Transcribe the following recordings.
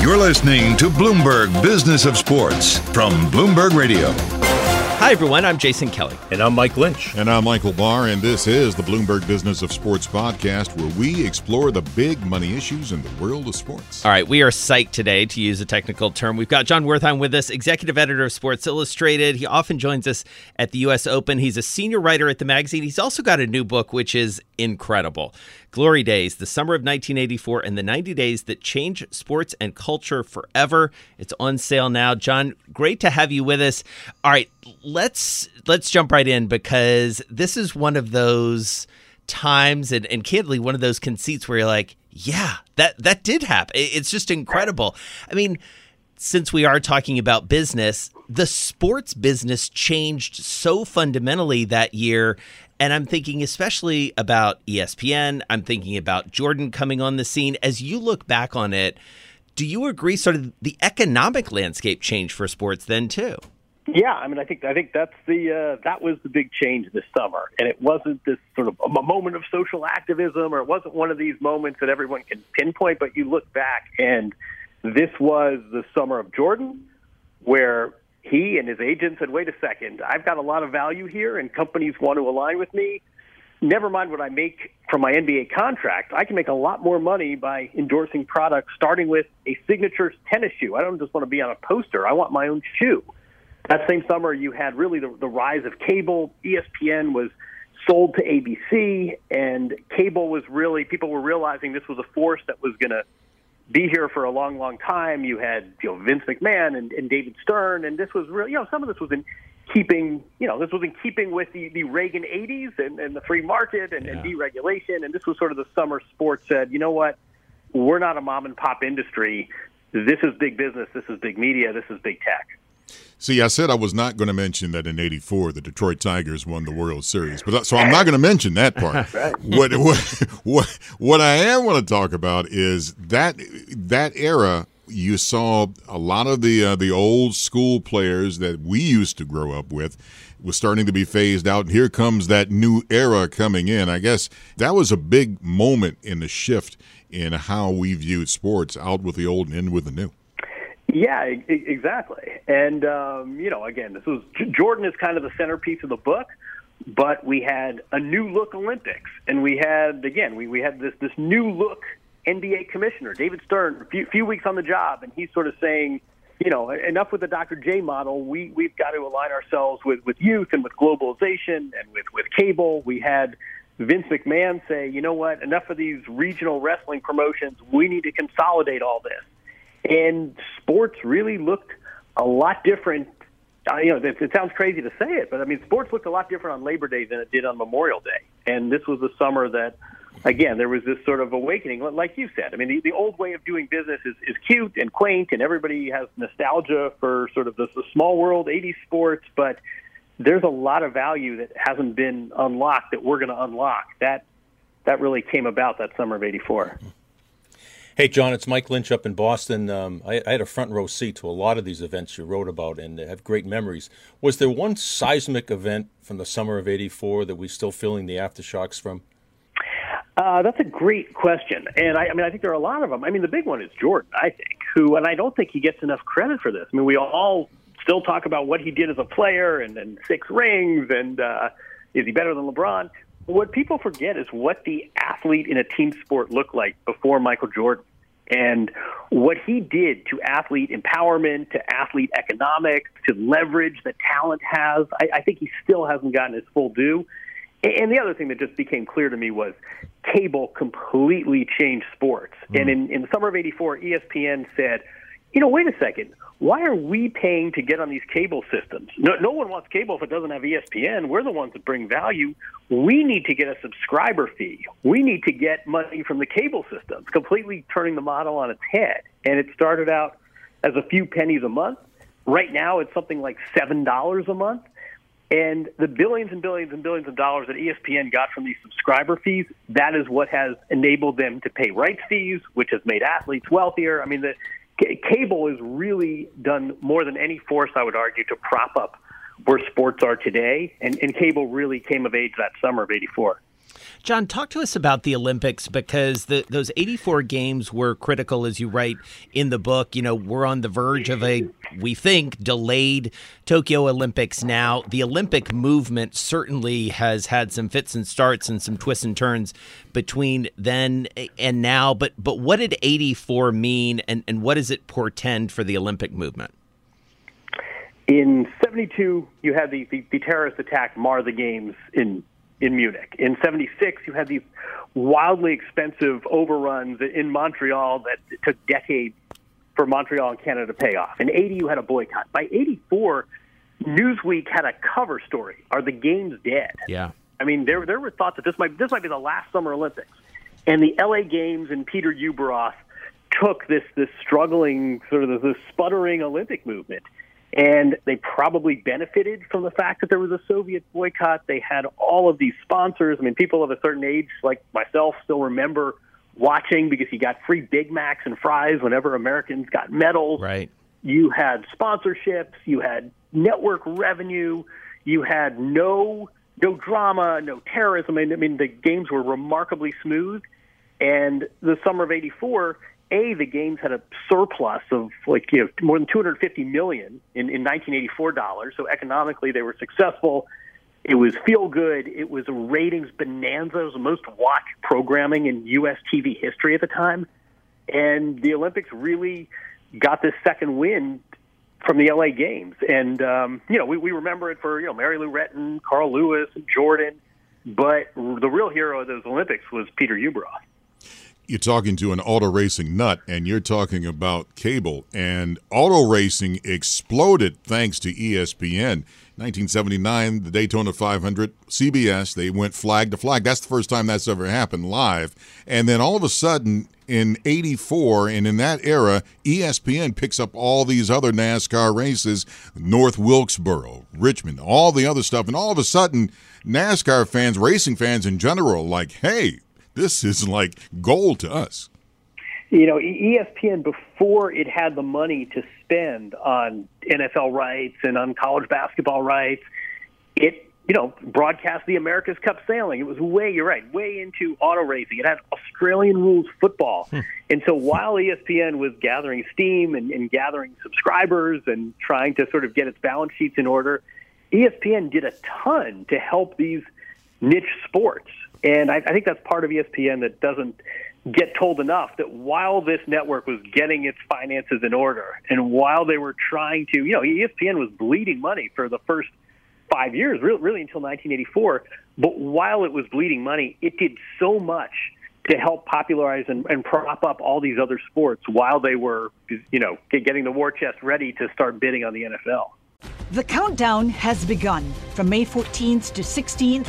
You're listening to Bloomberg Business of Sports from Bloomberg Radio. Hi, everyone. I'm Jason Kelly. And I'm Mike Lynch. And I'm Michael Barr, and this is the Bloomberg Business of Sports podcast, where we explore the big money issues in the world of sports. All right, we are psyched today, to use a technical term. We've got Jon Wertheim with us, executive editor of Sports Illustrated. He often joins us at the U.S. Open. He's a senior writer at the magazine. He's also got a new book, which is incredible Glory Days, the summer of 1984, and the 90 days that change sports and culture forever. It's on sale now. Jon, great to have you with us. All right, let's let's jump right in because this is one of those times and, and candidly one of those conceits where you're like, yeah, that that did happen. It's just incredible. I mean, since we are talking about business, the sports business changed so fundamentally that year and I'm thinking especially about ESPN. I'm thinking about Jordan coming on the scene. As you look back on it, do you agree sort of the economic landscape changed for sports then too? Yeah, I mean, I think I think that's the uh, that was the big change this summer, and it wasn't this sort of a moment of social activism, or it wasn't one of these moments that everyone can pinpoint. But you look back, and this was the summer of Jordan, where he and his agent said, wait a second, I've got a lot of value here and companies want to align with me. Never mind what I make from my NBA contract. I can make a lot more money by endorsing products, starting with a signature tennis shoe. I don't just want to be on a poster. I want my own shoe. That same summer, you had really the, the rise of cable. ESPN was sold to ABC, and cable was really, people were realizing this was a force that was going to be here for a long, long time. You had you know Vince McMahon and, and David Stern, and this was really you know some of this was in keeping you know this was in keeping with the, the Reagan 80s and, and the free market and, yeah. and deregulation, and this was sort of the summer sports said you know what we're not a mom and pop industry. This is big business. This is big media. This is big tech. See, I said I was not going to mention that in '84 the Detroit Tigers won the World Series, but so I'm not going to mention that part. right. What what what what I am going to talk about is that that era. You saw a lot of the uh, the old school players that we used to grow up with was starting to be phased out, and here comes that new era coming in. I guess that was a big moment in the shift in how we viewed sports, out with the old and in with the new. Yeah, exactly. And um, you know, again, this was Jordan is kind of the centerpiece of the book, but we had a new look Olympics, and we had again we we had this this new look NBA commissioner David Stern. A few, few weeks on the job, and he's sort of saying, you know, enough with the Dr. J model. We we've got to align ourselves with with youth and with globalization and with with cable. We had. Vince McMahon say, you know what, enough of these regional wrestling promotions. We need to consolidate all this and sports really looked a lot different. You know, it, it sounds crazy to say it, but I mean, sports looked a lot different on Labor Day than it did on Memorial Day. And this was the summer that, again, there was this sort of awakening, like you said. I mean, the, the old way of doing business is, is cute and quaint, and everybody has nostalgia for sort of the, the small world 80s sports, but there's a lot of value that hasn't been unlocked that we're going to unlock. That that really came about that summer of '84. Hey, Jon, it's Mike Lynch up in Boston. Um, I, I, had a front row seat to a lot of these events you wrote about and have great memories. Was there one seismic event from the summer of 84 that we're still feeling the aftershocks from? Uh, that's a great question. And I, I mean, I think there are a lot of them. I mean, the big one is Jordan, I think, who, and I don't think he gets enough credit for this. I mean, we all still talk about what he did as a player and, and six rings and uh, is he better than LeBron? What people forget is what the athlete in a team sport looked like before Michael Jordan and what he did to athlete empowerment, to athlete economics, to leverage that talent has, I, I think he still hasn't gotten his full due. And the other thing that just became clear to me was cable completely changed sports. Mm. And in, in the summer of 84, ESPN said, you know, wait a second. Why are we paying to get on these cable systems? No, no one wants cable if it doesn't have ESPN. We're the ones that bring value. We need to get a subscriber fee. We need to get money from the cable systems, completely turning the model on its head. And it started out as a few pennies a month. Right now, it's something like $7 a month. And the billions and billions and billions of dollars that ESPN got from these subscriber fees, that is what has enabled them to pay rights fees, which has made athletes wealthier. I mean, the cable has really done more than any force, I would argue, to prop up where sports are today. And, and cable really came of age that summer of 84. Jon, talk to us about the Olympics because the, those 84 games were critical, as you write in the book. You know, we're on the verge of a, we think, delayed Tokyo Olympics now. The Olympic movement certainly has had some fits and starts and some twists and turns between then and now. But, but what did 84 mean and, and what does it portend for the Olympic movement? In 72, you had the, the, the terrorist attack mar the games in in Munich. In 76, you had these wildly expensive overruns in Montreal that took decades for Montreal and Canada to pay off. In 80, you had a boycott. By 84, Newsweek had a cover story. Are the games dead? Yeah. I mean, there there were thoughts that this might this might be the last Summer Olympics, and the LA Games and Peter Ueberroth took this this struggling sort of this sputtering Olympic movement and they probably benefited from the fact that there was a Soviet boycott. They had all of these sponsors. I mean, people of a certain age, like myself, still remember watching because you got free Big Macs and fries whenever Americans got medals. Right. You had sponsorships. You had network revenue. You had no no drama, no terrorism. I mean, I mean the games were remarkably smooth. And the summer of '84, a the games had a surplus of like you know more than 250 million in, in 1984 dollars. So economically, they were successful. It was feel good. It was a ratings bonanza. It was the most watched programming in U.S. TV history at the time, and the Olympics really got this second win from the LA Games. And um, you know, we, we remember it for you know Mary Lou Retton, Carl Lewis, Jordan. But the real hero of those Olympics was Peter Ueberroth you're talking to an auto racing nut and you're talking about cable and auto racing exploded thanks to espn 1979 the daytona 500 cbs they went flag to flag. That's the first time that's ever happened live. And then all of a sudden in 84 and in that era espn picks up all these other nascar races north wilkesboro richmond all the other stuff. And all of a sudden nascar fans racing fans in general like hey this is like gold to us. You know, ESPN before it had the money to spend on NFL rights and on college basketball rights, it you know broadcast the America's Cup sailing. It was way you're right, way into auto racing. It had Australian rules football, hmm. and so while ESPN was gathering steam and, and gathering subscribers and trying to sort of get its balance sheets in order, ESPN did a ton to help these niche sports. And I, I think that's part of ESPN that doesn't get told enough that while this network was getting its finances in order and while they were trying to, you know, ESPN was bleeding money for the first five years, really, until 1984. But while it was bleeding money, it did so much to help popularize and, and prop up all these other sports while they were, you know, getting the war chest ready to start bidding on the NFL. The countdown has begun. From May 14th to 16th,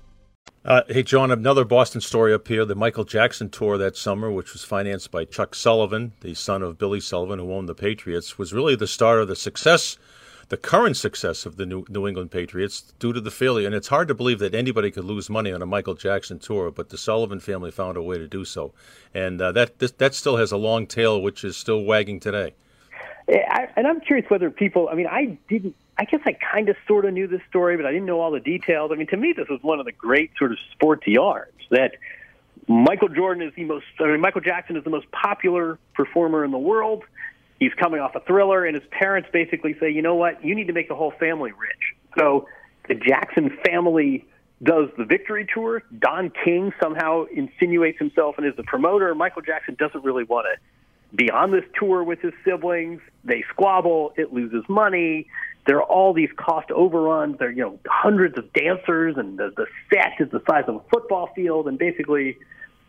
Uh, hey, Jon, another Boston story up here. The Michael Jackson tour that summer, which was financed by Chuck Sullivan, the son of Billy Sullivan, who owned the Patriots, was really the start of the success, the current success of the New, New England Patriots due to the failure. And it's hard to believe that anybody could lose money on a Michael Jackson tour, but the Sullivan family found a way to do so. And uh, that, this, that still has a long tail, which is still wagging today. I, and I'm curious whether people, I mean, I didn't I guess I kind of sort of knew this story, but I didn't know all the details. I mean, to me, this was one of the great sort of sports yarns that Michael Jordan is the most, I mean, Michael Jackson is the most popular performer in the world. He's coming off a thriller, and his parents basically say, you know what, you need to make the whole family rich. So the Jackson family does the victory tour. Don King somehow insinuates himself and is the promoter. Michael Jackson doesn't really want to be on this tour with his siblings. They squabble. It loses money. There are all these cost overruns. There are you know hundreds of dancers, and the, the set is the size of a football field. And basically,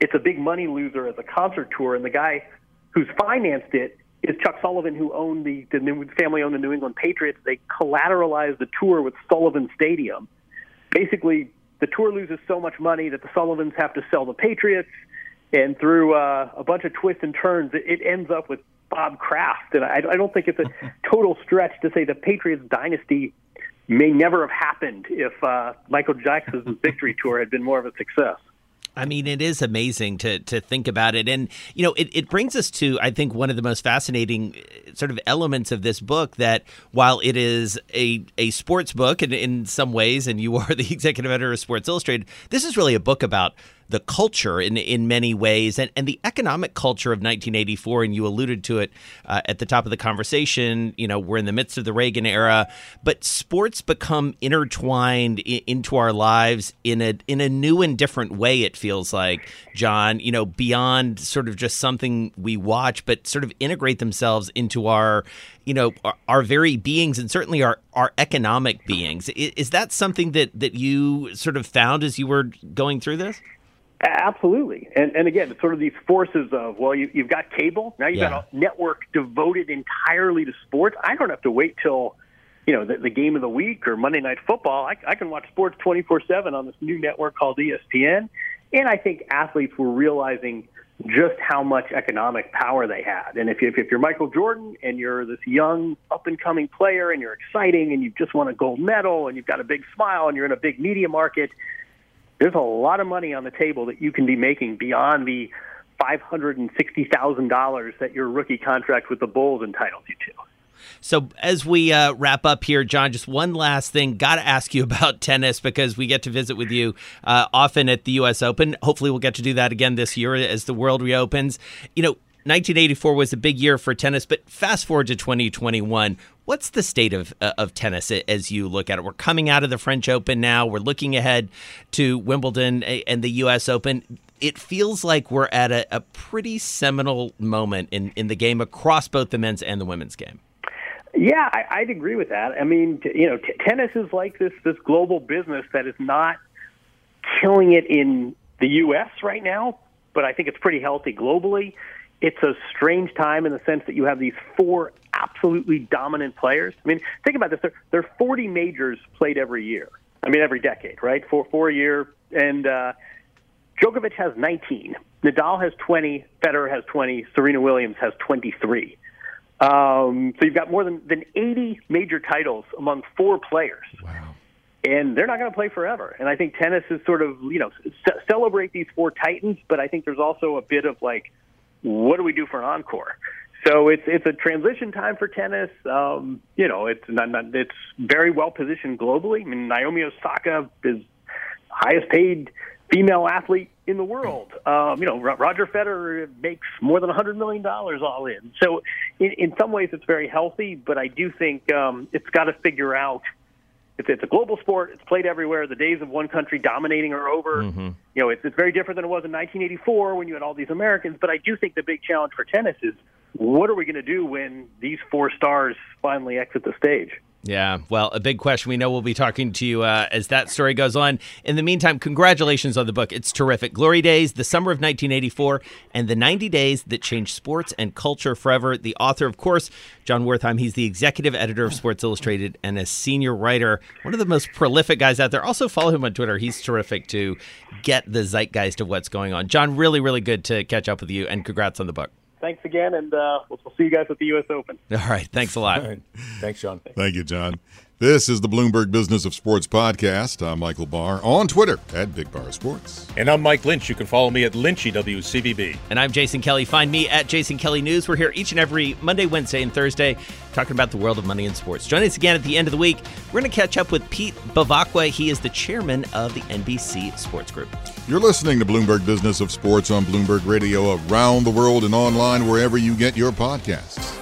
it's a big money loser as a concert tour. And the guy who's financed it is Chuck Sullivan, who owned the the new, family owned the New England Patriots. They collateralized the tour with Sullivan Stadium. Basically, the tour loses so much money that the Sullivans have to sell the Patriots, and through uh, a bunch of twists and turns, it, it ends up with Bob Kraft. And I, I don't think it's a total stretch to say the Patriots dynasty may never have happened if uh, Michael Jackson's victory tour had been more of a success. I mean, it is amazing to to think about it, and you know, it, it brings us to I think one of the most fascinating uh, sort of elements of this book. That while it is a a sports book, and in some ways, and you are the executive editor of Sports Illustrated, this is really a book about the culture in in many ways. And, and the economic culture of 1984 and you alluded to it uh, at the top of the conversation you know we're in the midst of the Reagan era but sports become intertwined I- into our lives in a in a new and different way it feels like Jon you know beyond sort of just something we watch but sort of integrate themselves into our you know our, our very beings and certainly our our economic beings. Is, is that something that that you sort of found as you were going through this Absolutely, and and again, it's sort of these forces of well, you, you've got cable now, you've yeah. got a network devoted entirely to sports. I don't have to wait till you know the, the game of the week or Monday Night Football. I, I can watch sports twenty four seven on this new network called ESPN, and I think athletes were realizing just how much economic power they had. And if, you, if you're Michael Jordan and you're this young up and coming player and you're exciting and you just won a gold medal and you've got a big smile and you're in a big media market there's a lot of money on the table that you can be making beyond the $560,000 that your rookie contract with the Bulls entitles you to. So, as we uh, wrap up here, Jon, just one last thing. Got to ask you about tennis because we get to visit with you uh, often at the U.S. Open. Hopefully, we'll get to do that again this year as the world reopens. You know, 1984 was a big year for tennis, but fast forward to 2021. What's the state of uh, of tennis as you look at it? We're coming out of the French Open now. We're looking ahead to Wimbledon and the U.S. Open. It feels like we're at a, a pretty seminal moment in, in the game across both the men's and the women's game. Yeah, I, would agree with that. I mean, t- you know, t- tennis is like this this global business that is not killing it in the U.S. right now, but I think it's pretty healthy globally it's a strange time in the sense that you have these four absolutely dominant players. I mean, think about this: there, there are 40 majors played every year. I mean, every decade, right? For four a year, and uh, Djokovic has 19, Nadal has 20, Federer has 20, Serena Williams has 23. Um, so you've got more than, than 80 major titles among four players. Wow. And they're not going to play forever. And I think tennis is sort of, you know, c- celebrate these four titans, but I think there's also a bit of like, what do we do for an encore? So it's it's a transition time for tennis. Um, you know, it's not, not, it's very well positioned globally. I mean, Naomi Osaka is highest paid female athlete in the world. Um, you know, Roger Federer makes more than a hundred million dollars all in. So, in, in some ways, it's very healthy. But I do think um, it's got to figure out it's, it's a global sport. It's played everywhere. The days of one country dominating are over. Mm-hmm. You know, it's, it's very different than it was in 1984 when you had all these Americans. But I do think the big challenge for tennis is what are we going to do when these four stars finally exit the stage? Yeah, well, a big question. We know we'll be talking to you uh, as that story goes on. In the meantime, congratulations on the book. It's terrific. Glory Days, the summer of 1984, and the 90 days that changed sports and culture forever. The author, of course, Jon Wertheim. He's the executive editor of Sports Illustrated and a senior writer. One of the most prolific guys out there. Also, follow him on Twitter. He's terrific to get the zeitgeist of what's going on. Jon, really, really good to catch up with you, and congrats on the book thanks again, and uh, we'll, we'll, see you guys at the U.S. Open. All right. Thanks a lot. Thanks, Jon. Thank you, Jon. This is the Bloomberg Business of Sports podcast. I'm Michael Barr on Twitter at Big Barr Sports. And I'm Mike Lynch. You can follow me at Lynchy WCVB. And I'm Jason Kelly. Find me at Jason Kelly News. We're here each and every Monday, Wednesday, and Thursday talking about the world of money and sports. Join us again at the end of the week. We're going to catch up with Pete Bevacqua. He is the chairman of the NBC Sports Group. You're listening to Bloomberg Business of Sports on Bloomberg Radio around the world and online wherever you get your podcasts.